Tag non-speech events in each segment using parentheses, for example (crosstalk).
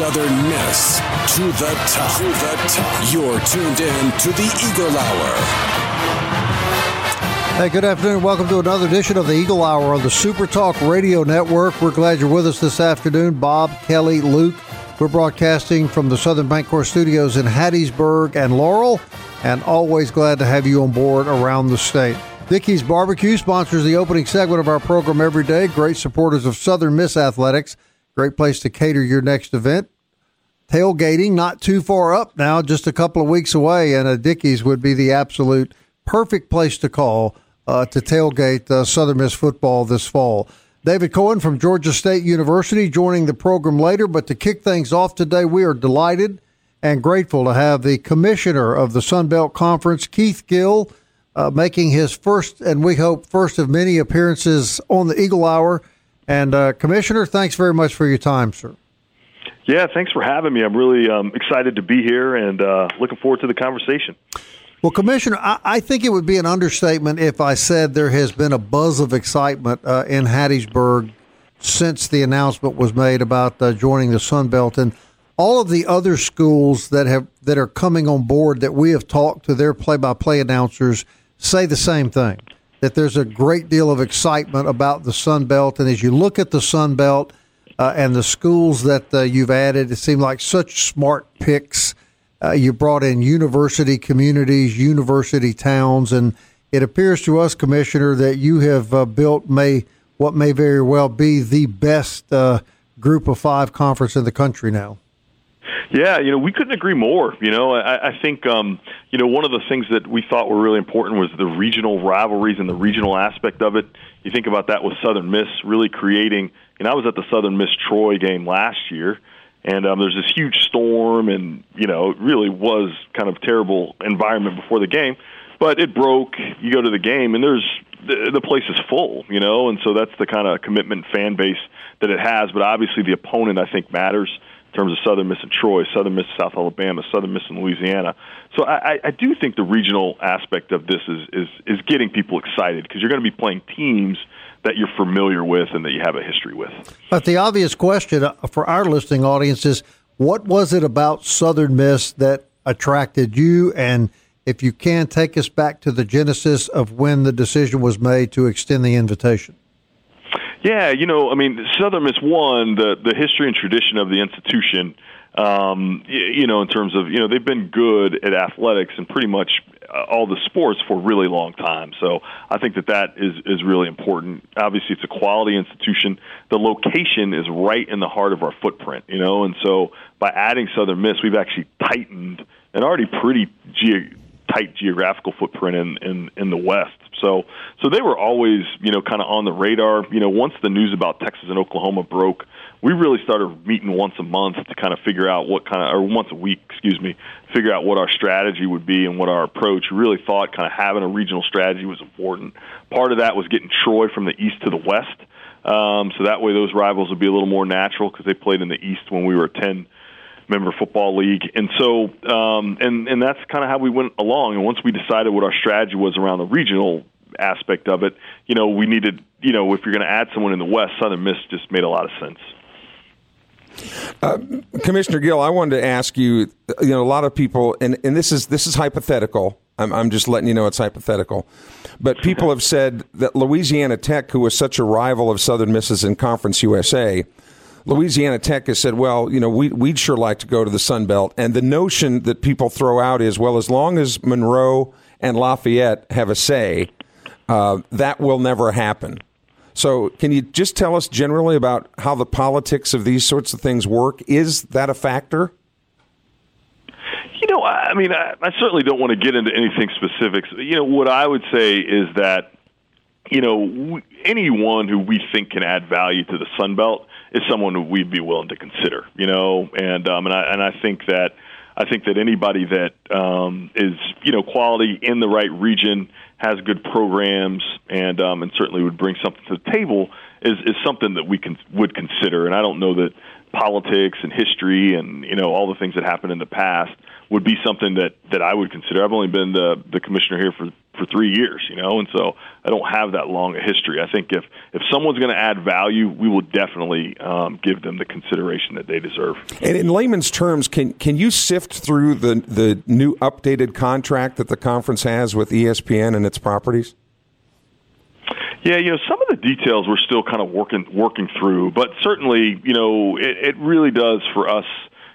Southern Miss to the top. To the top. You're tuned in to the Eagle Hour. Hey, good afternoon. Welcome to another edition of the Eagle Hour on the Super Talk Radio Network. We're glad you're with us this afternoon. Bob, Kelly, Luke. We're broadcasting from the Southern Bancorp Studios in Hattiesburg and Laurel, and always glad to have you on board around the state. Dickey's Barbecue sponsors the opening segment of our program every day. Great supporters of Southern Miss Athletics. Great place to cater your next event. Tailgating, not too far up now, just a couple of weeks away, and a Dickey's would be the absolute perfect place to call uh, to tailgate uh, Southern Miss football this fall. David Cohen from Georgia State University joining the program later, but to kick things off today, we are delighted and grateful to have the commissioner of the Sun Belt Conference, Keith Gill, uh, making his first and we hope first of many appearances on the Eagle Hour. And uh, Commissioner, thanks very much for your time, sir. Yeah, thanks for having me. I'm really um, excited to be here and uh, looking forward to the conversation. Well, Commissioner, I, I, think it would be an understatement if I said there has been a buzz of excitement uh, in Hattiesburg since the announcement was made about uh, joining the Sun Belt, and all of the other schools that have that are coming on board that we have talked to their play-by-play announcers say the same thing that there's a great deal of excitement about the Sun Belt. And as you look at the Sun Belt uh, and the schools that uh, you've added, it seemed like such smart picks. Uh, you brought in university communities, university towns, and it appears to us, Commissioner, that you have uh, built may what may very well be the best uh, group of five conference in the country now. Yeah, you know, we couldn't agree more. You know, I, I think, um, you know, one of the things that we thought were really important was the regional rivalries and the regional aspect of it. You think about that with Southern Miss really creating, and I was at the Southern Miss Troy game last year, and um, there's this huge storm, and, you know, it really was kind of terrible environment before the game. But it broke. You go to the game, and there's the, the place is full, you know, and so that's the kind of commitment fan base that it has. But obviously, the opponent I think matters in terms of Southern Miss and Troy, Southern Miss, South Alabama, Southern Miss and Louisiana. So I, I do think the regional aspect of this is is, is getting people excited because you're going to be playing teams that you're familiar with and that you have a history with. But the obvious question uh, for our listening audience is, what was it about Southern Miss that attracted you? And if you can, take us back to the genesis of when the decision was made to extend the invitation. Yeah, you know, I mean, Southern Miss one the the history and tradition of the institution. Um, you know, in terms of you know they've been good at athletics and pretty much uh, all the sports for a really long time. So I think that that is is really important. Obviously, it's a quality institution. The location is right in the heart of our footprint. You know, and so by adding Southern Miss, we've actually tightened an already pretty ge- tight geographical footprint in, in in the West. So so they were always you know kind of on the radar. You know, once the news about Texas and Oklahoma broke, we really started meeting once a month to kind of figure out what kind of or once a week, excuse me, figure out what our strategy would be and what our approach. We really thought kind of having a regional strategy was important. Part of that was getting Troy from the east to the west. Um, so that way those rivals would be a little more natural because they played in the east when we were a 10 member football league. And so, um, and, and that's kind of how we went along. And once we decided what our strategy was around the regional aspect of it, you know, we needed, you know, if you're going to add someone in the West, Southern Miss just made a lot of sense. Uh, Commissioner Gill, I wanted to ask you. You know, a lot of people, and, and this is this is hypothetical. I'm, I'm just letting you know it's hypothetical. But people (laughs) have said that Louisiana Tech, who was such a rival of Southern Misses in Conference USA, Louisiana Tech has said, well, you know, we, we'd sure like to go to the Sun Belt. And the notion that people throw out is, well, as long as Monroe and Lafayette have a say, uh, that will never happen. So, can you just tell us generally about how the politics of these sorts of things work? Is that a factor? You know, I mean, I, I certainly don't want to get into anything specifics. You know, what I would say is that, you know, anyone who we think can add value to the Sun Belt is someone who we'd be willing to consider. You know, and um, and I and I think that I think that anybody that um, is you know quality in the right region has good programs and um, and certainly would bring something to the table is is something that we can would consider. And I don't know that politics and history and you know all the things that happened in the past would be something that that I would consider. I've only been the the commissioner here for for three years, you know, and so I don't have that long a history. I think if if someone's going to add value, we will definitely um, give them the consideration that they deserve. And in layman's terms, can can you sift through the the new updated contract that the conference has with ESPN and its properties? Yeah, you know, some of the details we're still kind of working working through, but certainly, you know, it, it really does for us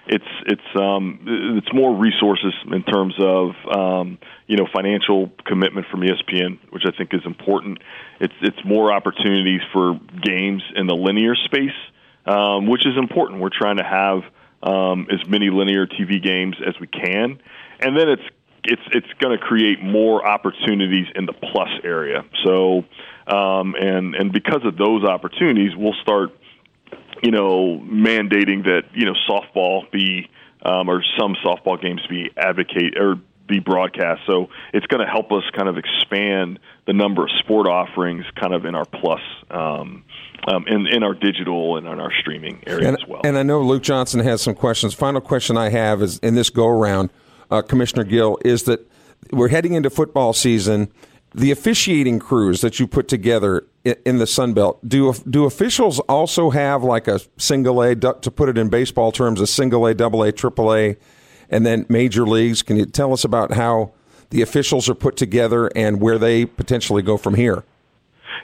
it's it's um, it's more resources in terms of um, you know financial commitment from ESPN, which I think is important. It's it's more opportunities for games in the linear space, um, which is important. We're trying to have um, as many linear TV games as we can, and then it's it's it's going to create more opportunities in the plus area. So, um, and and because of those opportunities, we'll start you know, mandating that you know softball be um, or some softball games be advocate or be broadcast. So it's going to help us kind of expand the number of sport offerings, kind of in our plus, um, um, in in our digital and in our streaming area and, as well. And I know Luke Johnson has some questions. Final question I have is in this go around, uh, Commissioner Gill, is that we're heading into football season the officiating crews that you put together in the Sun Belt, do do officials also have like a single A to put it in baseball terms, a single A, double A, triple A, and then major leagues? Can you tell us about how the officials are put together and where they potentially go from here?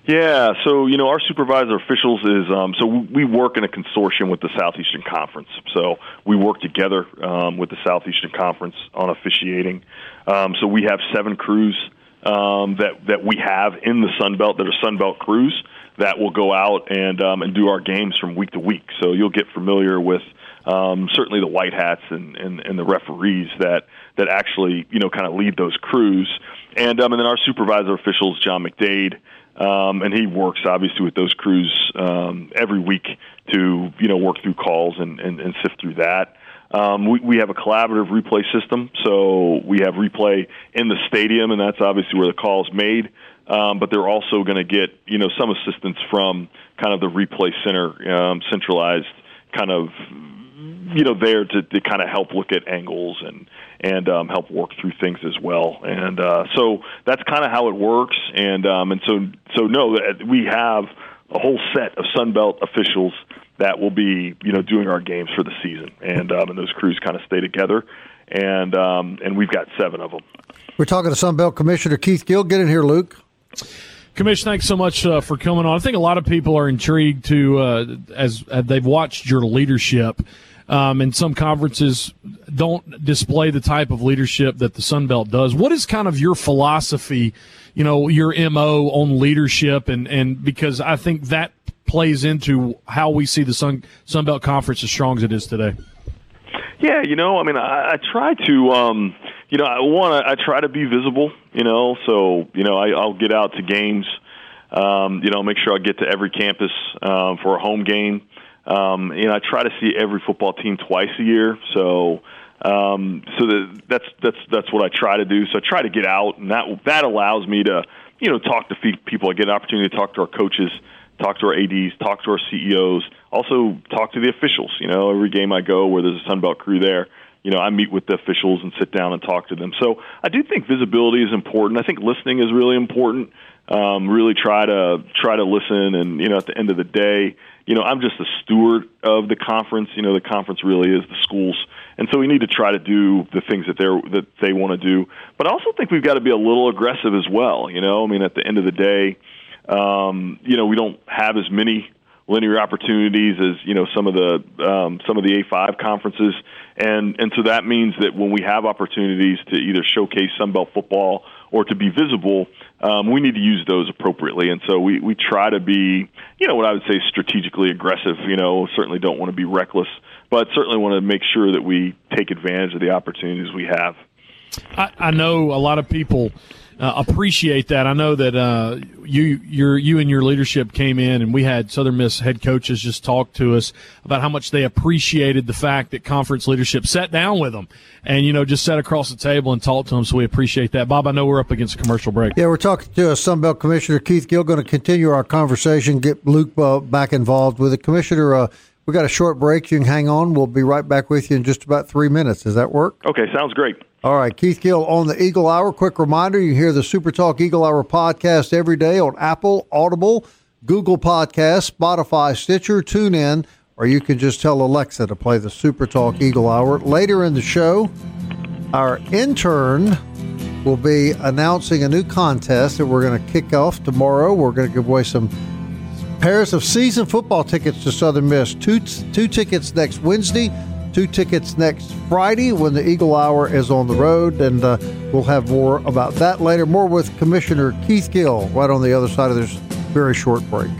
Yeah, so you know our supervisor officials is um, so we work in a consortium with the Southeastern Conference. So we work together um, with the Southeastern Conference on officiating. Um, so we have seven crews um, that that we have in the Sun Belt that are Sun Belt crews that will go out and um, and do our games from week to week. So you'll get familiar with um, certainly the white hats and, and, and the referees that that actually you know kind of lead those crews, and um, and then our supervisor officials John McDade. Um, and he works obviously with those crews um, every week to you know work through calls and, and, and sift through that. Um, we, we have a collaborative replay system, so we have replay in the stadium, and that's obviously where the call is made. Um, but they're also going to get you know some assistance from kind of the replay center, um, centralized kind of you know there to, to kind of help look at angles and and um, help work through things as well. And uh, so that's kind of how it works. And um, and so so no, we have a whole set of Sunbelt officials that will be you know doing our games for the season, and um, and those crews kind of stay together, and um, and we've got seven of them. We're talking to Sunbelt Commissioner Keith Gill. Get in here, Luke. Commissioner, thanks so much uh, for coming on. I think a lot of people are intrigued to uh, as uh, they've watched your leadership. Um, and some conferences don't display the type of leadership that the Sun Belt does. What is kind of your philosophy, you know, your MO on leadership? And, and because I think that plays into how we see the Sun Sun Belt Conference as strong as it is today. Yeah, you know, I mean, I, I try to, um, you know, I want to, I try to be visible, you know, so you know, I, I'll get out to games, um, you know, make sure I get to every campus um, for a home game. Um, you know, I try to see every football team twice a year, so um, so that, that's that's that's what I try to do. So I try to get out, and that that allows me to, you know, talk to people. I get an opportunity to talk to our coaches talk to our ads, talk to our CEOs, also talk to the officials. You know, every game I go where there's a Sunbelt crew there, you know, I meet with the officials and sit down and talk to them. So I do think visibility is important. I think listening is really important. Um, really try to try to listen. And you know, at the end of the day, you know, I'm just a steward of the conference. You know, the conference really is the schools, and so we need to try to do the things that they're that they want to do. But I also think we've got to be a little aggressive as well. You know, I mean, at the end of the day, um, you know, we don't have as many linear opportunities as you know some of the um, some of the A5 conferences, and and so that means that when we have opportunities to either showcase Sunbelt football or to be visible, um, we need to use those appropriately. And so we we try to be you know what I would say strategically aggressive. You know, certainly don't want to be reckless, but certainly want to make sure that we take advantage of the opportunities we have. I, I know a lot of people uh, appreciate that. I know that uh, you your you and your leadership came in, and we had Southern Miss head coaches just talk to us about how much they appreciated the fact that conference leadership sat down with them and you know just sat across the table and talked to them. So we appreciate that, Bob. I know we're up against a commercial break. Yeah, we're talking to uh, Sunbelt Commissioner Keith Gill. Going to continue our conversation, get Luke uh, back involved with it. Commissioner, uh, we got a short break. You can hang on. We'll be right back with you in just about three minutes. Does that work? Okay, sounds great. All right, Keith Gill on the Eagle Hour. Quick reminder you hear the Super Talk Eagle Hour podcast every day on Apple, Audible, Google Podcasts, Spotify, Stitcher, TuneIn, or you can just tell Alexa to play the Super Talk Eagle Hour. Later in the show, our intern will be announcing a new contest that we're going to kick off tomorrow. We're going to give away some pairs of season football tickets to Southern Miss. Two, two tickets next Wednesday Two tickets next Friday when the Eagle Hour is on the road, and uh, we'll have more about that later. More with Commissioner Keith Gill right on the other side of this very short break.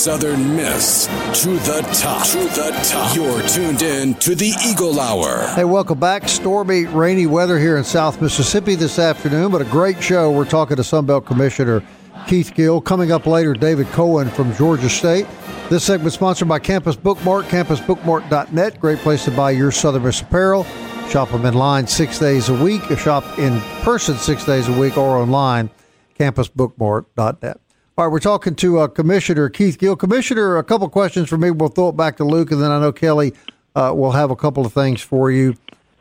Southern Miss to the top. To the top. You're tuned in to the Eagle Hour. Hey, welcome back. Stormy, rainy weather here in South Mississippi this afternoon, but a great show. We're talking to Sunbelt Commissioner Keith Gill. Coming up later, David Cohen from Georgia State. This segment sponsored by Campus Bookmart, campusbookmart.net. Great place to buy your Southern Miss apparel. Shop them in line six days a week, shop in person six days a week, or online, campusbookmart.net. All right, we're talking to uh, Commissioner Keith Gill. Commissioner, a couple questions for me. We'll throw it back to Luke, and then I know Kelly uh, will have a couple of things for you.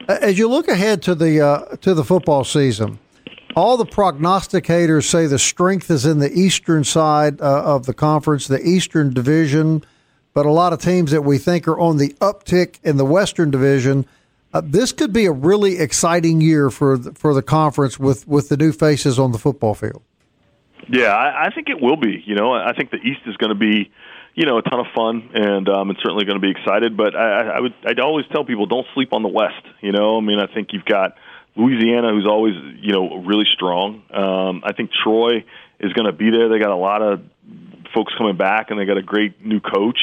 As you look ahead to the uh, to the football season, all the prognosticators say the strength is in the eastern side uh, of the conference, the Eastern Division, but a lot of teams that we think are on the uptick in the Western Division. Uh, this could be a really exciting year for the, for the conference with, with the new faces on the football field. Yeah, I, I think it will be. You know, I think the East is going to be, you know, a ton of fun, and um, it's certainly going to be excited. But I, I would, I'd always tell people, don't sleep on the West. You know, I mean, I think you've got Louisiana, who's always, you know, really strong. Um, I think Troy is going to be there. They got a lot of folks coming back, and they got a great new coach.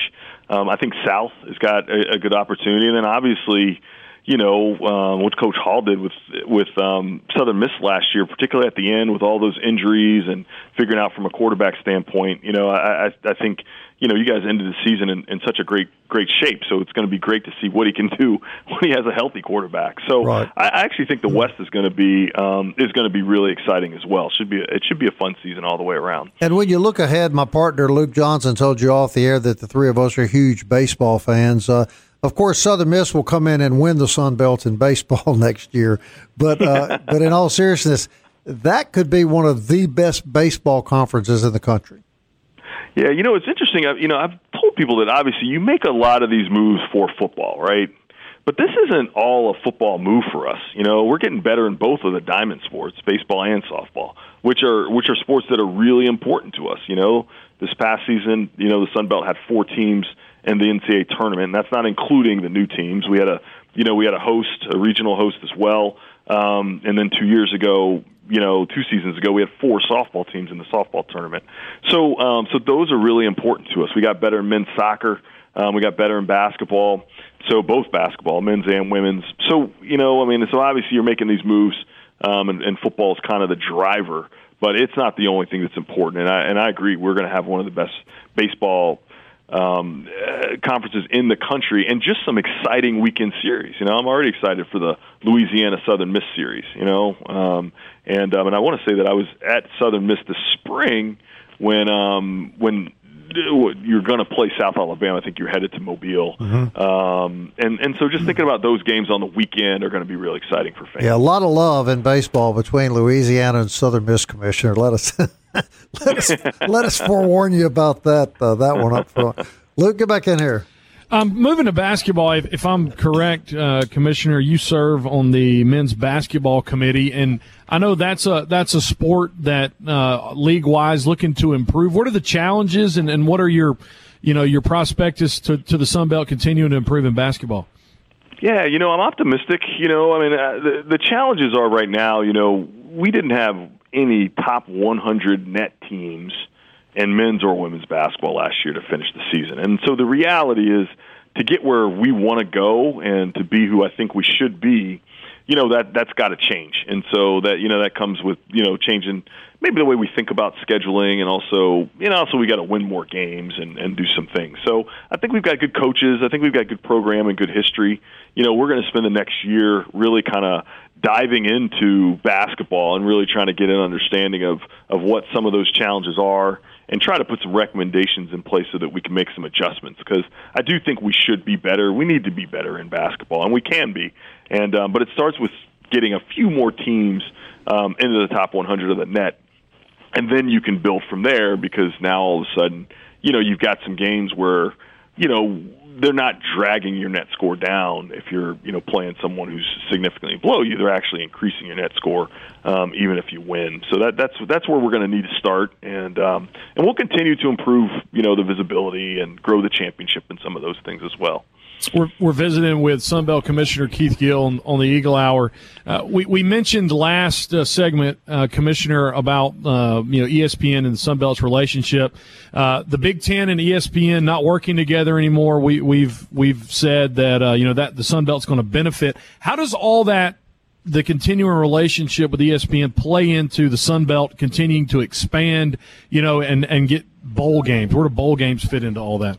Um, I think South has got a, a good opportunity, and then obviously you know um, what Coach Hall did with with um, Southern Miss last year, particularly at the end with all those injuries and figuring out from a quarterback standpoint. You know, I, I, I think you know you guys ended the season in, in such a great great shape, so it's going to be great to see what he can do (laughs) when he has a healthy quarterback. So right. I, I actually think the West is going to be um, is going to be really exciting as well. Should be it should be a fun season all the way around. And when you look ahead, my partner Luke Johnson told you off the air that the three of us are huge baseball fans. Uh, of course, Southern Miss will come in and win the Sun Belt in baseball (laughs) next year. But uh, (laughs) but in all seriousness, that could be one of the best baseball conferences in the country. Yeah, you know it's interesting. I've, you know, I've told people that obviously you make a lot of these moves for football, right? But this isn't all a football move for us. You know, we're getting better in both of the diamond sports, baseball and softball, which are which are sports that are really important to us. You know, this past season, you know, the Sun Belt had four teams and the NCAA tournament. And that's not including the new teams. We had a you know we had a host, a regional host as well. Um, and then two years ago, you know, two seasons ago, we had four softball teams in the softball tournament. So um, so those are really important to us. We got better in men's soccer. Um, we got better in basketball, so both basketball, men's and women's. So you know, I mean, so obviously you're making these moves, um, and, and football is kind of the driver, but it's not the only thing that's important. And I and I agree, we're going to have one of the best baseball um, uh, conferences in the country, and just some exciting weekend series. You know, I'm already excited for the Louisiana Southern Miss series. You know, um, and um, and I want to say that I was at Southern Miss this spring when um, when you're going to play South Alabama. I think you're headed to Mobile, mm-hmm. um, and and so just thinking about those games on the weekend are going to be really exciting for fans. Yeah, a lot of love in baseball between Louisiana and Southern Miss Commissioner. Let us (laughs) let us let us forewarn you about that uh, that one up front. Luke, get back in here. Um, moving to basketball, if, if I'm correct, uh, Commissioner, you serve on the men's basketball committee, and I know that's a that's a sport that uh, league wise looking to improve. What are the challenges, and, and what are your you know your prospectus to, to the Sun Belt continuing to improve in basketball? Yeah, you know, I'm optimistic. You know, I mean, uh, the, the challenges are right now. You know, we didn't have any top 100 net teams in men's or women's basketball last year to finish the season. And so the reality is to get where we want to go and to be who I think we should be, you know that that's got to change. And so that you know that comes with you know changing maybe the way we think about scheduling and also you know also we got to win more games and and do some things. So I think we've got good coaches. I think we've got good program and good history. You know, we're going to spend the next year really kind of diving into basketball and really trying to get an understanding of of what some of those challenges are and try to put some recommendations in place so that we can make some adjustments because I do think we should be better. We need to be better in basketball and we can be. And um, but it starts with getting a few more teams um, into the top 100 of the net and then you can build from there because now all of a sudden, you know, you've got some games where, you know, they're not dragging your net score down if you're you know playing someone who's significantly below you. They're actually increasing your net score um, even if you win. So that that's that's where we're going to need to start, and um, and we'll continue to improve you know the visibility and grow the championship and some of those things as well. We're, we're visiting with Sunbelt Commissioner Keith Gill on, on the Eagle Hour. Uh, we, we mentioned last uh, segment, uh, Commissioner, about uh, you know ESPN and the Sunbelt's relationship. Uh, the Big Ten and ESPN not working together anymore. We, we've we've said that uh, you know that the Sunbelt's going to benefit. How does all that the continuing relationship with ESPN play into the Sun Belt continuing to expand, you know, and, and get bowl games? Where do bowl games fit into all that?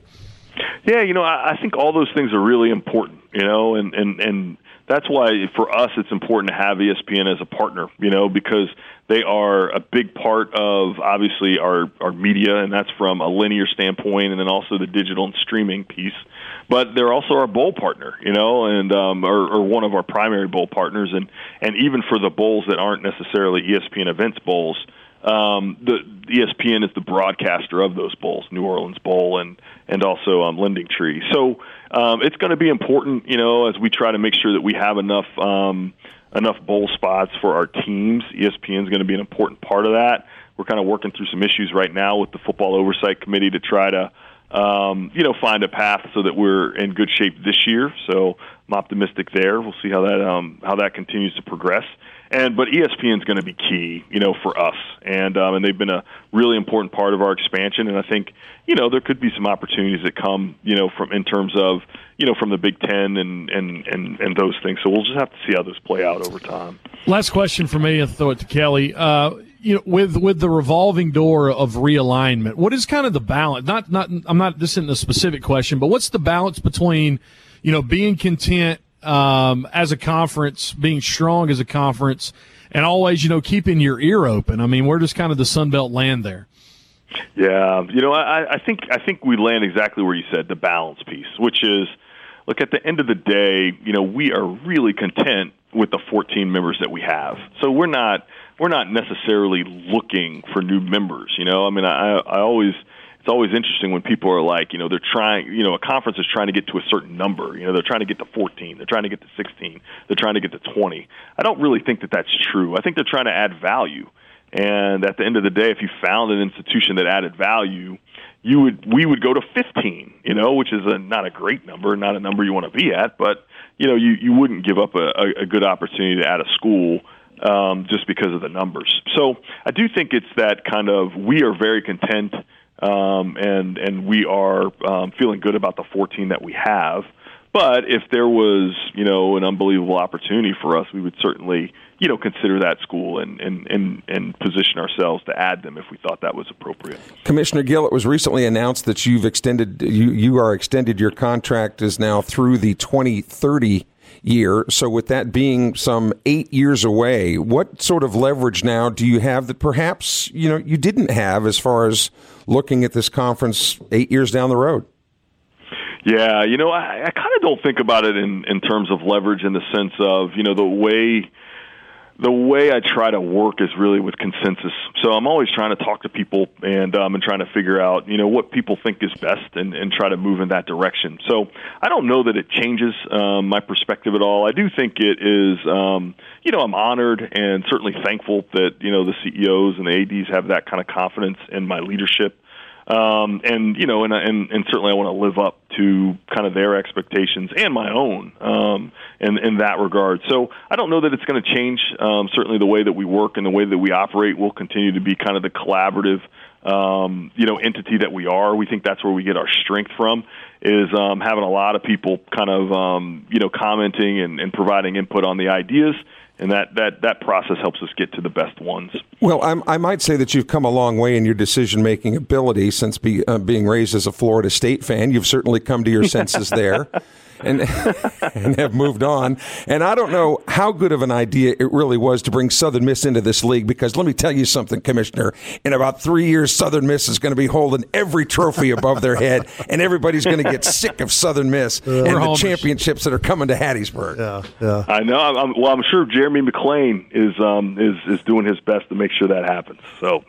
Yeah, you know, I, I think all those things are really important, you know, and, and, and that's why for us it's important to have ESPN as a partner, you know, because they are a big part of obviously our, our media, and that's from a linear standpoint, and then also the digital and streaming piece. But they're also our bowl partner, you know, and um, or, or one of our primary bowl partners, and and even for the bowls that aren't necessarily ESPN events bowls, um, the ESPN is the broadcaster of those bowls, New Orleans Bowl and and also um, Lending Tree. So um, it's going to be important, you know, as we try to make sure that we have enough um, enough bowl spots for our teams. ESPN is going to be an important part of that. We're kind of working through some issues right now with the football oversight committee to try to um, you know find a path so that we're in good shape this year. So I'm optimistic there. We'll see how that um, how that continues to progress. And but ESPN is going to be key, you know, for us, and um, and they've been a really important part of our expansion. And I think you know there could be some opportunities that come, you know, from in terms of you know from the Big Ten and and and and those things. So we'll just have to see how those play out over time. Last question for me, and throw it to Kelly. Uh, you know, with with the revolving door of realignment, what is kind of the balance? Not not I'm not this isn't a specific question, but what's the balance between you know being content um, as a conference, being strong as a conference, and always, you know, keeping your ear open. I mean, we're just kind of the Sun Belt land there. Yeah, you know, I, I think I think we land exactly where you said the balance piece, which is, look, at the end of the day, you know, we are really content with the 14 members that we have. So we're not we're not necessarily looking for new members. You know, I mean, I I always it's always interesting when people are like, you know, they're trying, you know, a conference is trying to get to a certain number. You know, they're trying to get to 14, they're trying to get to 16, they're trying to get to 20. I don't really think that that's true. I think they're trying to add value. And at the end of the day, if you found an institution that added value, you would we would go to 15, you know, which is a, not a great number, not a number you want to be at, but you know, you you wouldn't give up a, a good opportunity to add a school um, just because of the numbers. So I do think it's that kind of we are very content um, and and we are um, feeling good about the 14 that we have. But if there was, you know, an unbelievable opportunity for us, we would certainly, you know, consider that school and and and, and position ourselves to add them if we thought that was appropriate. Commissioner Gill, it was recently announced that you've extended you you are extended your contract is now through the 2030 year. So with that being some 8 years away, what sort of leverage now do you have that perhaps, you know, you didn't have as far as looking at this conference 8 years down the road? Yeah, you know, I, I kind of don't think about it in in terms of leverage in the sense of you know the way the way I try to work is really with consensus. So I'm always trying to talk to people and um, and trying to figure out you know what people think is best and, and try to move in that direction. So I don't know that it changes um, my perspective at all. I do think it is um, you know I'm honored and certainly thankful that you know the CEOs and the ads have that kind of confidence in my leadership um, and you know, and, and and certainly I want to live up to kind of their expectations and my own um, in in that regard. So I don't know that it's going to change. Um, certainly, the way that we work and the way that we operate will continue to be kind of the collaborative, um, you know, entity that we are. We think that's where we get our strength from. Is um, having a lot of people kind of um, you know commenting and, and providing input on the ideas and that, that, that process helps us get to the best ones. Well, I'm, i might say that you've come a long way in your decision making ability since be, uh, being raised as a Florida State fan. You've certainly come to your senses there. (laughs) and (laughs) and have moved on. And I don't know how good of an idea it really was to bring Southern Miss into this league because let me tell you something, Commissioner. In about three years, Southern Miss is going to be holding every trophy above their head, and everybody's going to get sick of Southern Miss and the homers. championships that are coming to Hattiesburg. Yeah, yeah. I know. I'm, well, I'm sure Jeremy McClain is um, is is doing his best to make sure that happens. So.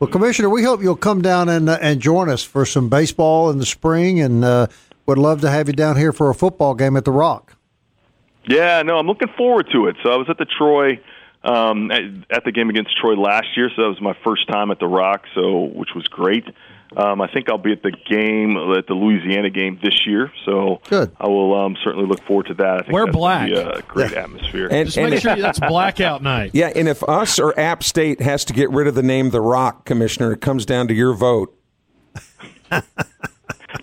Well, Commissioner, we hope you'll come down and uh, and join us for some baseball in the spring, and uh, would love to have you down here for a football game at the Rock. Yeah, no, I'm looking forward to it. So I was at the Troy um, at, at the game against Troy last year, so that was my first time at the Rock, so which was great. Um, I think I'll be at the game at the Louisiana game this year, so Good. I will um, certainly look forward to that. I think Wear black. Be a great yeah. atmosphere. And, Just and make sure that's blackout night. (laughs) Yeah, and if us or App State has to get rid of the name The Rock, Commissioner, it comes down to your vote. (laughs)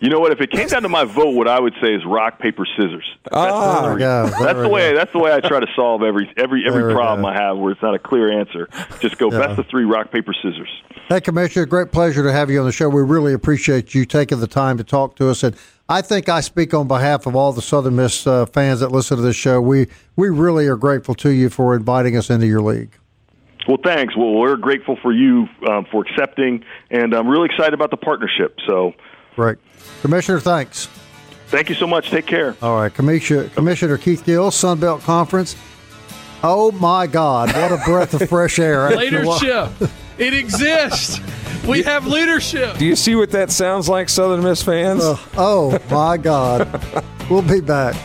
You know what? If it came down to my vote, what I would say is rock paper scissors. That's, ah, yeah, that's the way. That's the way I try to solve every every every problem I have where it's not a clear answer. Just go yeah. best of three, rock paper scissors. Hey, Commissioner, great pleasure to have you on the show. We really appreciate you taking the time to talk to us, and I think I speak on behalf of all the Southern Miss uh, fans that listen to this show. We we really are grateful to you for inviting us into your league. Well, thanks. Well, we're grateful for you um, for accepting, and I'm really excited about the partnership. So, right. Commissioner, thanks. Thank you so much. Take care. All right, Commissioner, Commissioner Keith Gill, Sunbelt Conference. Oh my God! What a breath of fresh air! (laughs) leadership, it exists. We have leadership. Do you see what that sounds like, Southern Miss fans? Uh, oh my God! we'll be back.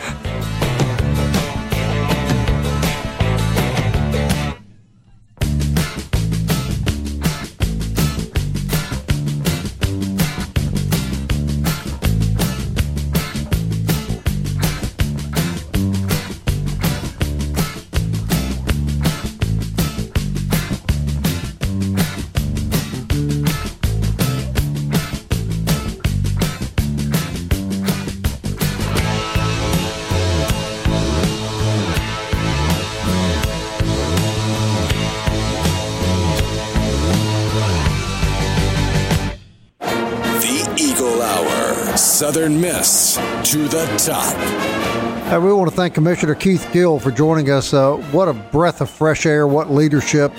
To the top. Uh, we want to thank Commissioner Keith Gill for joining us. Uh, what a breath of fresh air! What leadership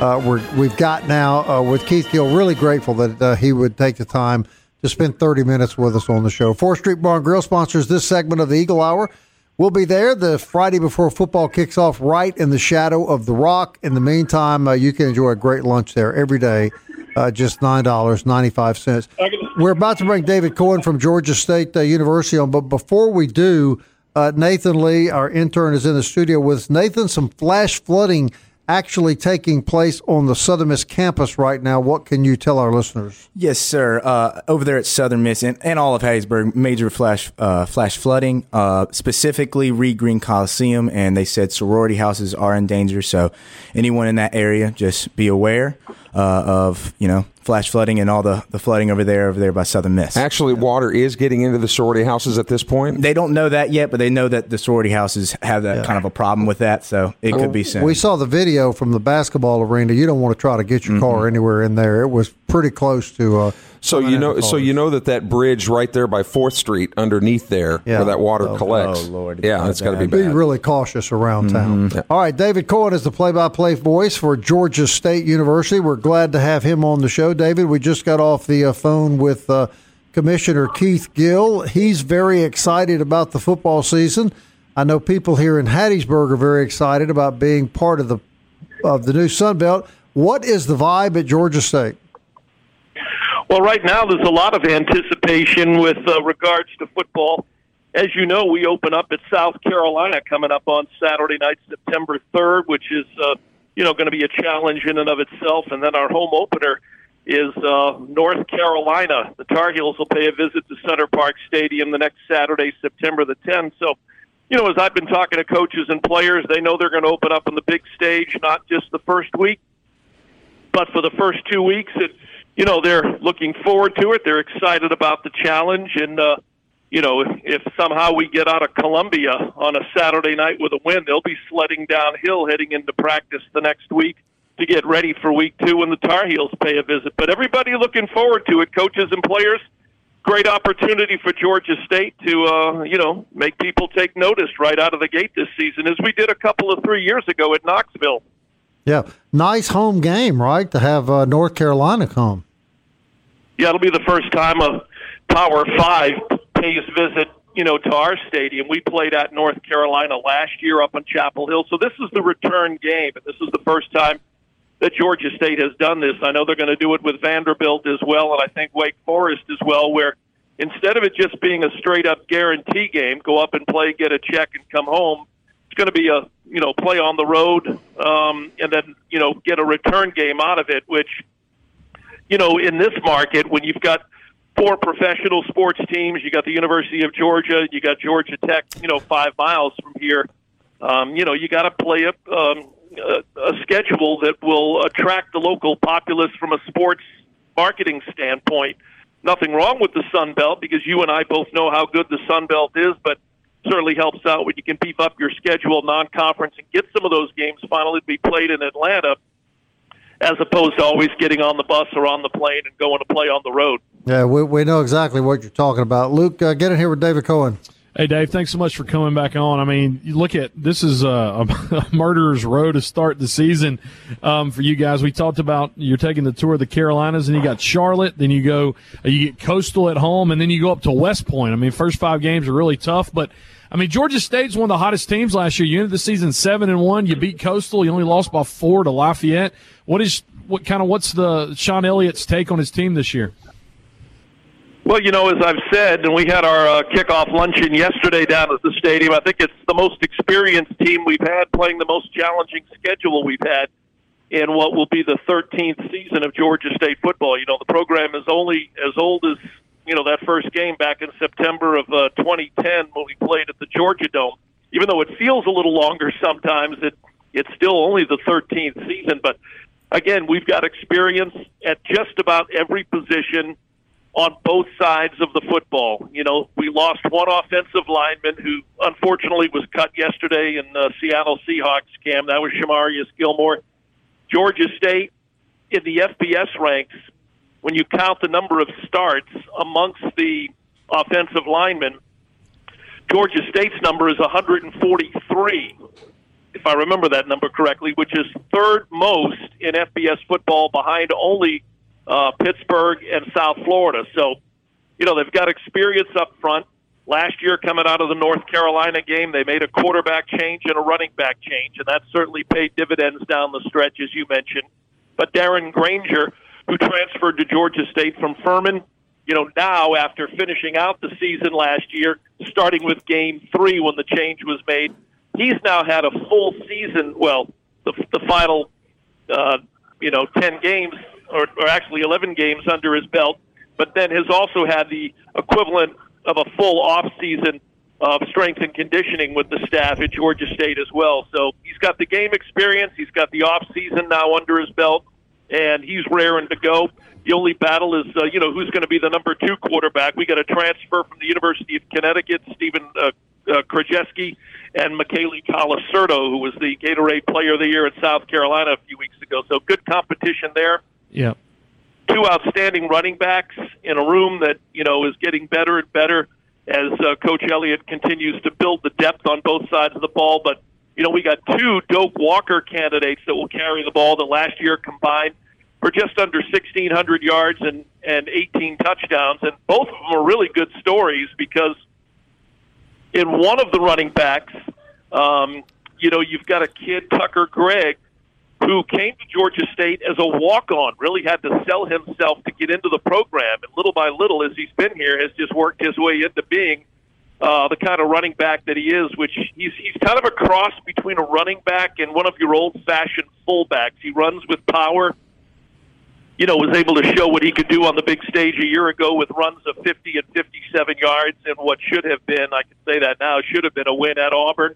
uh, we have got now uh, with Keith Gill. Really grateful that uh, he would take the time to spend 30 minutes with us on the show. Fourth Street Bar and Grill sponsors this segment of the Eagle Hour. We'll be there the Friday before football kicks off, right in the shadow of the Rock. In the meantime, uh, you can enjoy a great lunch there every day uh, just nine dollars ninety five cents. We're about to bring David Cohen from Georgia State uh, University on, but before we do, uh, Nathan Lee, our intern, is in the studio with Nathan. Some flash flooding actually taking place on the Southern Miss campus right now. What can you tell our listeners? Yes, sir. Uh, over there at Southern Miss and, and all of Hattiesburg, major flash uh, flash flooding, uh, specifically Reed Green Coliseum, and they said sorority houses are in danger. So anyone in that area, just be aware uh, of you know flash flooding and all the, the flooding over there over there by Southern Miss. Actually, water is getting into the sorority houses at this point. They don't know that yet, but they know that the sorority houses have that yeah. kind of a problem with that, so it well, could be soon. We saw the video from the basketball arena. You don't want to try to get your mm-hmm. car anywhere in there. It was pretty close to. Uh, so you know, so you know that that bridge right there by Fourth Street, underneath there, yeah. where that water oh, collects. Oh Lord, yeah, it's got to be bad. Be really cautious around mm-hmm. town. Yeah. All right, David Cohen is the play-by-play voice for Georgia State University. We're glad to have him on the show, David. We just got off the uh, phone with uh, Commissioner Keith Gill. He's very excited about the football season. I know people here in Hattiesburg are very excited about being part of the of the new Sun Belt. What is the vibe at Georgia State? Well, right now there's a lot of anticipation with uh, regards to football. As you know, we open up at South Carolina coming up on Saturday night, September 3rd, which is uh, you know going to be a challenge in and of itself. And then our home opener is uh, North Carolina. The Tar Heels will pay a visit to Center Parc Stadium the next Saturday, September the 10th. So, you know, as I've been talking to coaches and players, they know they're going to open up on the big stage, not just the first week, but for the first two weeks. It you know they're looking forward to it. They're excited about the challenge, and uh, you know if, if somehow we get out of Columbia on a Saturday night with a win, they'll be sledding downhill heading into practice the next week to get ready for week two when the Tar Heels pay a visit. But everybody looking forward to it, coaches and players. Great opportunity for Georgia State to, uh, you know, make people take notice right out of the gate this season, as we did a couple of three years ago at Knoxville. Yeah, nice home game, right? To have uh, North Carolina come. Yeah, it'll be the first time a Power Five pays visit, you know, to our stadium. We played at North Carolina last year up on Chapel Hill, so this is the return game, and this is the first time that Georgia State has done this. I know they're going to do it with Vanderbilt as well, and I think Wake Forest as well, where instead of it just being a straight up guarantee game, go up and play, get a check, and come home it's going to be a you know play on the road um, and then you know get a return game out of it, which you know in this market when you've got four professional sports teams, you got the University of Georgia, you got Georgia Tech, you know five miles from here. Um, you know you got to play a, um, a, a schedule that will attract the local populace from a sports marketing standpoint. Nothing wrong with the Sun Belt because you and I both know how good the Sun Belt is, but certainly helps out when you can beef up your schedule non-conference and get some of those games finally to be played in Atlanta as opposed to always getting on the bus or on the plane and going to play on the road. Yeah, we, we know exactly what you're talking about. Luke, uh, get in here with David Cohen. Hey, Dave, thanks so much for coming back on. I mean, you look at this is a, a (laughs) murderer's row to start the season um, for you guys. We talked about you're taking the tour of the Carolinas, and you got Charlotte, then you go, you get Coastal at home, and then you go up to West Point. I mean, first five games are really tough, but I mean, Georgia State's one of the hottest teams last year. You ended the season seven and one. You beat Coastal. You only lost by four to Lafayette. What is what kind of what's the Shawn Elliott's take on his team this year? Well, you know, as I've said, and we had our uh, kickoff luncheon yesterday down at the stadium. I think it's the most experienced team we've had, playing the most challenging schedule we've had in what will be the 13th season of Georgia State football. You know, the program is only as old as you know that first game back in September of uh, 2010 when we played at the Georgia Dome. Even though it feels a little longer (laughs) sometimes, it it's still only the 13th season. But again, we've got experience at just about every position on both sides of the football. You know, we lost one offensive lineman who unfortunately was cut yesterday in the Seattle Seahawks cam. That was Shamarious Gilmore. Georgia State in the FBS ranks when you count the number of starts amongst the offensive linemen, Georgia State's number is 143, if I remember that number correctly, which is third most in FBS football behind only uh, Pittsburgh and South Florida. So, you know, they've got experience up front. Last year, coming out of the North Carolina game, they made a quarterback change and a running back change, and that certainly paid dividends down the stretch, as you mentioned. But Darren Grainger, who transferred to Georgia State from Furman. You know, now after finishing out the season last year, starting with game three when the change was made, he's now had a full season. Well, the, the final, uh, you know, 10 games, or, or actually 11 games under his belt, but then has also had the equivalent of a full off season of strength and conditioning with the staff at Georgia State as well. So he's got the game experience, he's got the off season now under his belt and he's raring to go. The only battle is, uh, you know, who's going to be the number two quarterback. We got a transfer from the University of Connecticut, Stephen uh, uh, Krajewski, and Mikele Colasurdo, who was the Gatorade Player of the Year in South Carolina a few weeks ago. So good competition there. Yeah. Two outstanding running backs in a room that you know is getting better and better as uh, Coach Elliott continues to build the depth on both sides of the ball. But you know we got two Doak Walker candidates that will carry the ball that last year combined for just under 1,600 yards and and 18 touchdowns, and both of them are really good stories because in one of the running backs, um, you know, you've got a kid Tucker Gregg who came to Georgia State as a walk-on, really had to sell himself to get into the program, and little by little, as he's been here, has just worked his way into being uh, the kind of running back that he is. Which he's he's kind of a cross between a running back and one of your old-fashioned fullbacks. He runs with power. You know, was able to show what he could do on the big stage a year ago with runs of 50 and 57 yards, and what should have been, I can say that now, should have been a win at Auburn.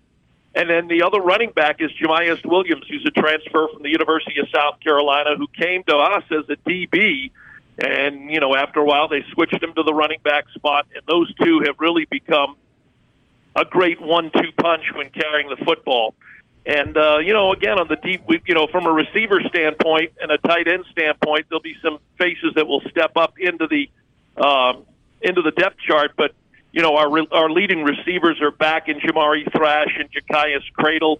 And then the other running back is Jamyest Williams, who's a transfer from the University of South Carolina, who came to us as a DB. And, you know, after a while, they switched him to the running back spot. And those two have really become a great one two punch when carrying the football. And, uh, you know, again, on the deep, you know, from a receiver standpoint and a tight end standpoint, there'll be some faces that will step up into the, um, into the depth chart. But, you know, our our leading receivers are back in Jamari Thrash and Ja'Cyais Credle,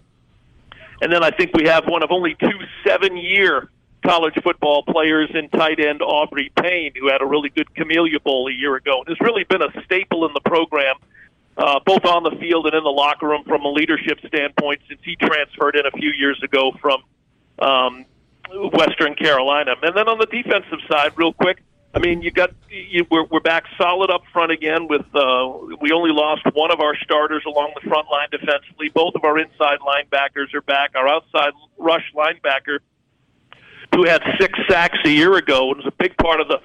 and then I think we have one of only two seven-year college football players in tight end Aubrey Payne, who had a really good Camellia Bowl a year ago, and has really been a staple in the program, uh, both on the field and in the locker room from a leadership standpoint since he transferred in a few years ago from um, Western Carolina. And then on the defensive side, real quick, I mean, you got you, we're we're back solid up front again. With uh, we only lost one of our starters along the front line defensively. Both of our inside linebackers are back. Our outside rush linebacker, who had six sacks a year ago, and was a big part of the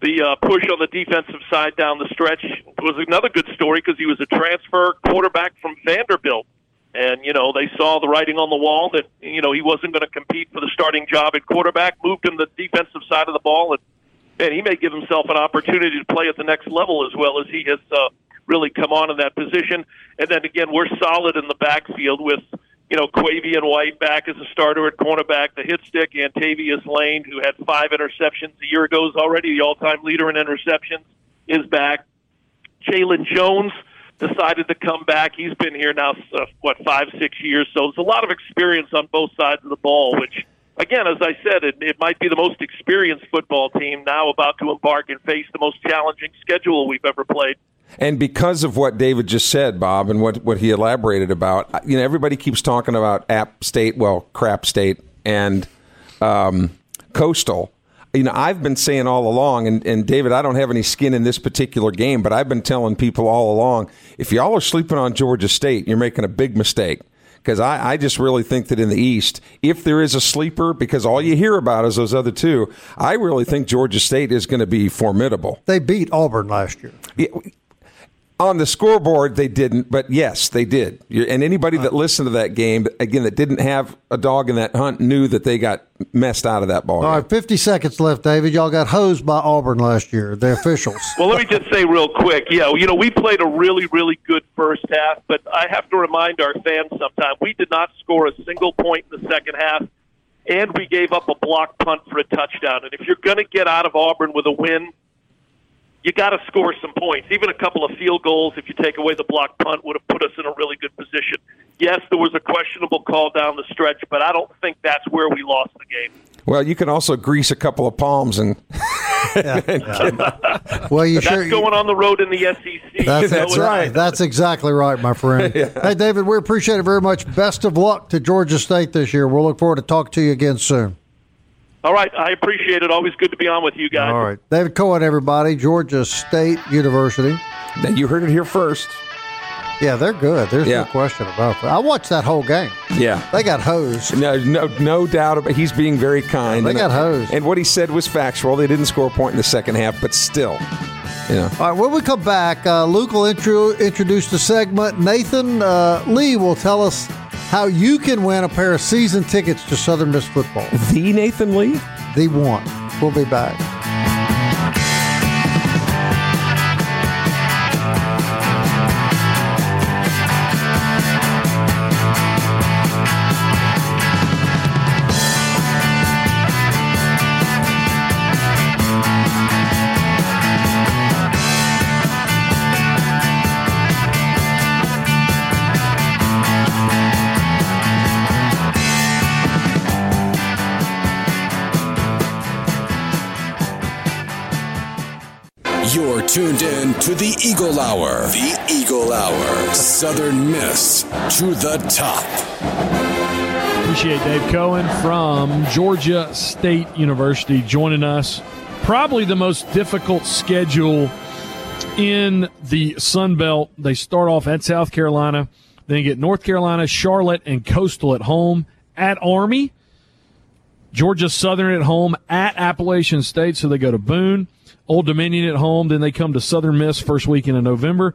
the uh, push on the defensive side down the stretch, was another good story because he was a transfer quarterback from Vanderbilt. And you know they saw the writing on the wall that you know he wasn't going to compete for the starting job at quarterback. Moved him to the defensive side of the ball, and and he may give himself an opportunity to play at the next level as well as he has uh, really come on in that position. And then again, we're solid in the backfield with you know Quavian White back as a starter at cornerback, the hit stick Antavious Lane, who had five interceptions a year ago, is already the all-time leader in interceptions, is back. Jalen Jones decided to come back. He's been here now, uh, what five, six years, so there's a lot of experience on both sides of the ball, which again, as I said, it, it might be the most experienced football team now about to embark and face the most challenging schedule we've ever played. And because of what David just said, Bob, and what, what he elaborated about, you know, everybody keeps talking about App State, well, Crap State, and um, Coastal. You know, I've been saying all along, and, and David, I don't have any skin in this particular game, but I've been telling people all along if y'all are sleeping on Georgia State, you're making a big mistake because I, I, just really think that in the East, if there is a sleeper, because all you hear about is those other two, I really think Georgia State is going to be formidable. They beat Auburn last year. Yeah, on the scoreboard, they didn't, but yes, they did. And anybody that listened to that game, again, that didn't have a dog in that hunt, knew that they got messed out of that ball. All right, 50 seconds left, David. Y'all got hosed by Auburn last year, the officials. (laughs) well, let me just say real quick. Yeah, you know, we played a really, really good first half, but I have to remind our fans sometime we did not score a single point in the second half, and we gave up a block punt for a touchdown. And if you're going to get out of Auburn with a win, you got to score some points. Even a couple of field goals, if you take away the block punt, would have put us in a really good position. Yes, there was a questionable call down the stretch, but I don't think that's where we lost the game. Well, you can also grease a couple of palms and. (laughs) yeah, yeah. (laughs) well, you that's sure going on the road in the SEC. That's, that's right. That's exactly right, my friend. (laughs) yeah. Hey, David, we appreciate it very much. Best of luck to Georgia State this year. We'll look forward to talking to you again soon. All right, I appreciate it. Always good to be on with you guys. All right, David Cohen, everybody, Georgia State University. Now You heard it here first. Yeah, they're good. There's yeah. no question about that. I watched that whole game. Yeah, they got hosed. No, no, no doubt about. He's being very kind. They got hosed, and what he said was factual. They didn't score a point in the second half, but still. You know. All right, when we come back, uh, Luke will intro, introduce the segment. Nathan uh, Lee will tell us how you can win a pair of season tickets to Southern Miss football. The Nathan Lee? the one. We'll be back. Tuned in to the Eagle Hour. The Eagle Hour. Southern Miss to the top. Appreciate Dave Cohen from Georgia State University joining us. Probably the most difficult schedule in the Sun Belt. They start off at South Carolina, then get North Carolina, Charlotte, and Coastal at home, at Army, Georgia Southern at home, at Appalachian State, so they go to Boone, Old Dominion at home, then they come to Southern Miss first weekend in November.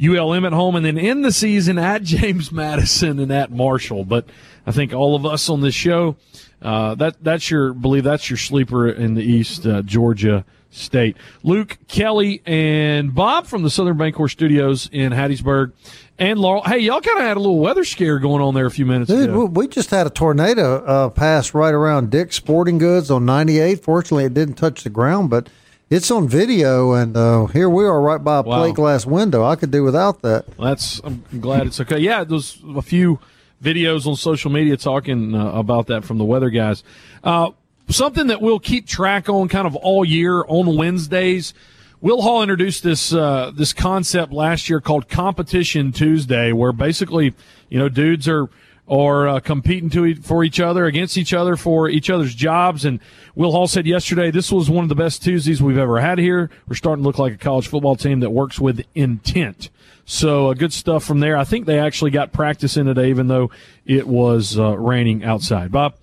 ULM at home, and then end the season at (laughs) James Madison and at Marshall. But I think all of us on this show, uh, that that's your believe that's your sleeper in the East, uh, Georgia State. Luke Kelly and Bob from the Southern Bancorp Studios in Hattiesburg, and Laurel. Hey, y'all kind of had a little weather scare going on there a few minutes Dude, ago. we just had a tornado uh, pass right around Dick's Sporting Goods on 98. Fortunately, it didn't touch the ground, but it's on video, and uh, here we are right by a Wow. plate glass window. I could do without that. Well, that's I'm glad it's okay. Yeah, there's a few videos on social media talking uh, about that from the weather guys. Uh, something that we'll keep track on kind of all year on Wednesdays. Will Hall introduced this uh, this concept last year called Competition Tuesday, where basically you know dudes are or uh, competing to for each other against each other for each other's jobs. And Will Hall said yesterday this was one of the best Tuesdays we've ever had here. We're starting to look like a college football team that works with intent. So uh, good stuff from there. I think they actually got practice in today, even though it was uh, raining outside. Bob.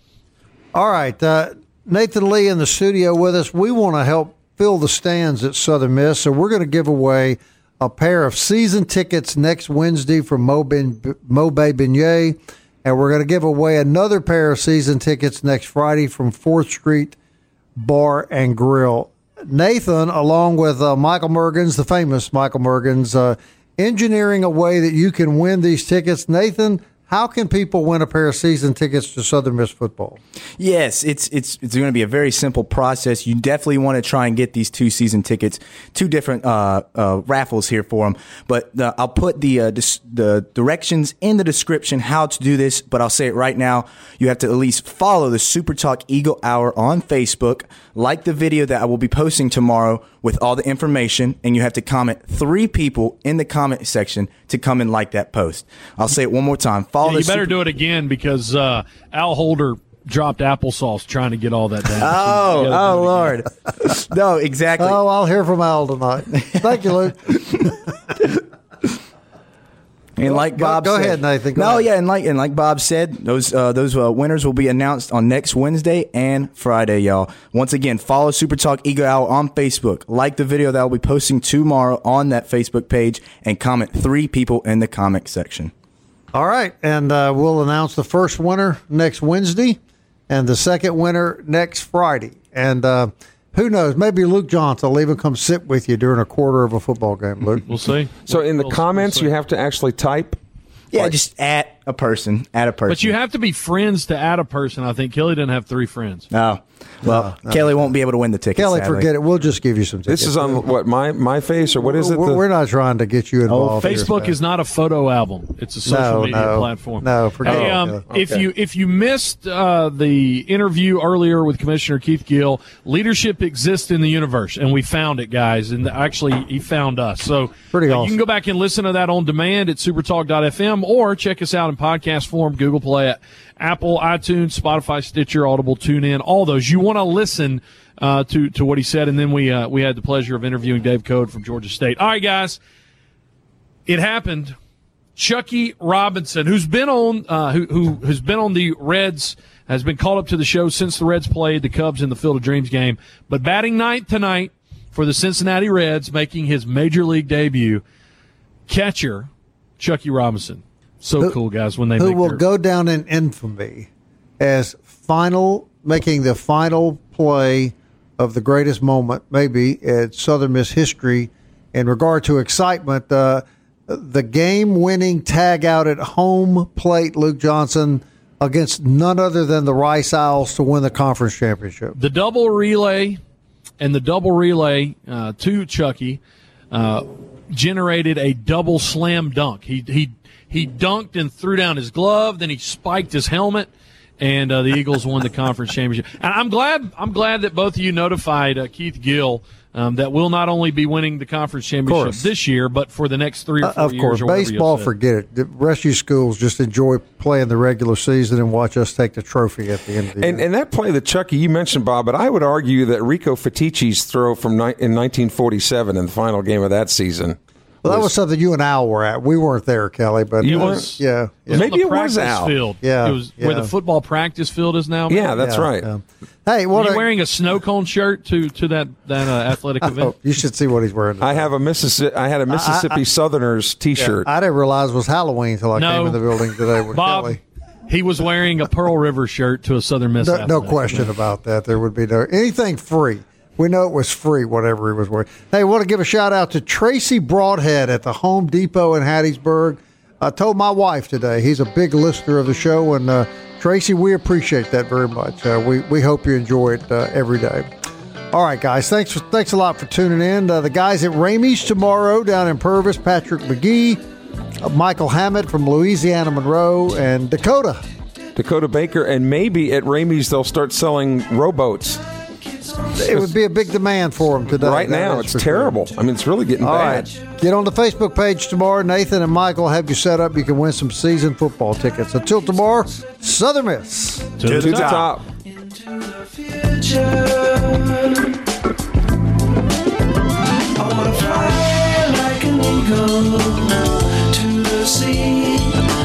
All right, uh, Nathan Lee in the studio with us. We want to help fill the stands at Southern Miss, so we're going to give away a pair of season tickets next Wednesday from Mo, ben, Mo Bay Beignet, and we're going to give away another pair of season tickets next Friday from Fourth Street Bar and Grill. Nathan, along with uh, Michael Mergens, the famous Michael Mergens, uh, engineering a way that you can win these tickets. Nathan, how can people win a pair of season tickets to Southern Miss football? Yes, it's it's it's going to be a very simple process. You definitely want to try and get these two season tickets, two different uh, uh, raffles here for them. But uh, I'll put the uh, dis- the directions in the description how to do this. But I'll say it right now. You have to at least follow the Super Talk Eagle Hour on Facebook, like the video that I will be posting tomorrow with all the information, and you have to comment three people in the comment section to come and like that post. I'll say it one more time. Follow Yeah, you better Super- do it again because uh, Al Holder dropped applesauce trying to get all that down. Oh, You gotta do oh Lord. (laughs) no, exactly. Oh, I'll hear from Al tonight. Thank you, Luke. (laughs) And like Bob go said, ahead, Nathan. Go no, ahead. yeah, and like and like Bob said, those uh, those uh, winners will be announced on next Wednesday and Friday, y'all. Once again, follow Super Talk Eagle Hour on Facebook. Like the video that I'll be posting tomorrow on that Facebook page, and comment three people in the comment section. All right, and uh, we'll announce the first winner next Wednesday, and the second winner next Friday. And uh, who knows? Maybe Luke Johnson will even come sit with you during a quarter of a football game, Luke. We'll see. So in the We'll- we'll comments, see. you have to actually type. Yeah, Like- just at a person, add a person. But you have to be friends to add a person. I think Kelly didn't have three friends. Oh, well, Kelly won't be able to win the ticket. Kelly, sadly. forget it. We'll just give you some tickets. This is on what my my face or what is it? We're, The- we're not trying to get you involved. here, Facebook is not a photo album; it's a social No, media no. platform. No, forget Hey, it. um, Okay. if you if you missed uh, the interview earlier with Commissioner Keith Gill, leadership exists in the universe, and we found it, guys. And actually, he found us. So Pretty uh, awesome. You can go back and listen to that on demand at supertalk.fm or check us out in podcast form, Google Play, Apple, iTunes, Spotify, Stitcher, Audible, TuneIn, all those. You want to listen uh, to to what he said, and then we uh, we had the pleasure of interviewing Dave Cohen from Georgia State. All right, guys, it happened. Chuckie Robinson, who's been on uh, who who has been on the Reds, has been called up to the show since the Reds played the Cubs in the Field of Dreams game. But batting ninth tonight for the Cincinnati Reds, making his major league debut, catcher Chuckie Robinson. So Who- cool, guys! When they who will their, go down in infamy as final making the final play of the greatest moment, maybe, in Southern Miss history in regard to excitement. Uh, the game winning tag out at home plate, Luke Johnson, against none other than the Rice Owls to win the conference championship. The double relay and the double relay uh, to Chuckie uh, generated a double slam dunk. He, he, he dunked and threw down his glove, then he spiked his helmet and uh, the Eagles won the conference championship. And I'm glad I'm glad that both of you notified uh, Keith Gill um, that we'll not only be winning the conference championship this year, but for the next three or four uh, of years. Of course, baseball, forget it. The rescue schools just enjoy playing the regular season and watch us take the trophy at the end of the and, year. And that play that Chuckie you mentioned, Bob, but I would argue that Rico Fatici's throw from ni- in 1947 in the final game of that season well, that was something you and Al were at. We weren't there, Kelly, but you weren't. Yeah, yeah. maybe it was Al. Field. Yeah, it was yeah. where the football practice field is now. Yeah, that's yeah, right. Yeah. Hey, what Were you a, wearing a snow cone shirt to to that that uh, athletic (laughs) event? Oh, you should see what he's wearing. I have a Mississippi. I had a Mississippi I, I, Southerners T-shirt. I didn't realize it was Halloween until I no, came in the building today with (laughs) Bob, Kelly. He was wearing a Pearl River shirt to a Southern Miss. No, no question about that. There would be no anything free. We know it was free, whatever he was wearing. Hey, want to give a shout out to Tracy Broadhead at the Home Depot in Hattiesburg. I told my wife today he's a big listener of the show, and uh, Tracy, we appreciate that very much. Uh, we we hope you enjoy it uh, every day. All right, guys, thanks for, thanks a lot for tuning in. Uh, the guys at Ramey's tomorrow down in Purvis, Patrick McGee, uh, Michael Hammett from Louisiana Monroe, and Dakota. Dakota Baker, and maybe at Ramey's they'll start selling rowboats. It would be a big demand for them today. Right now, it's terrible. Sure. I mean, it's really getting All bad. Right. Get on the Facebook page tomorrow. Nathan and Michael have you set up. You can win some season football tickets. Until tomorrow, Southern Miss. To, to the, the top. top. to the sea.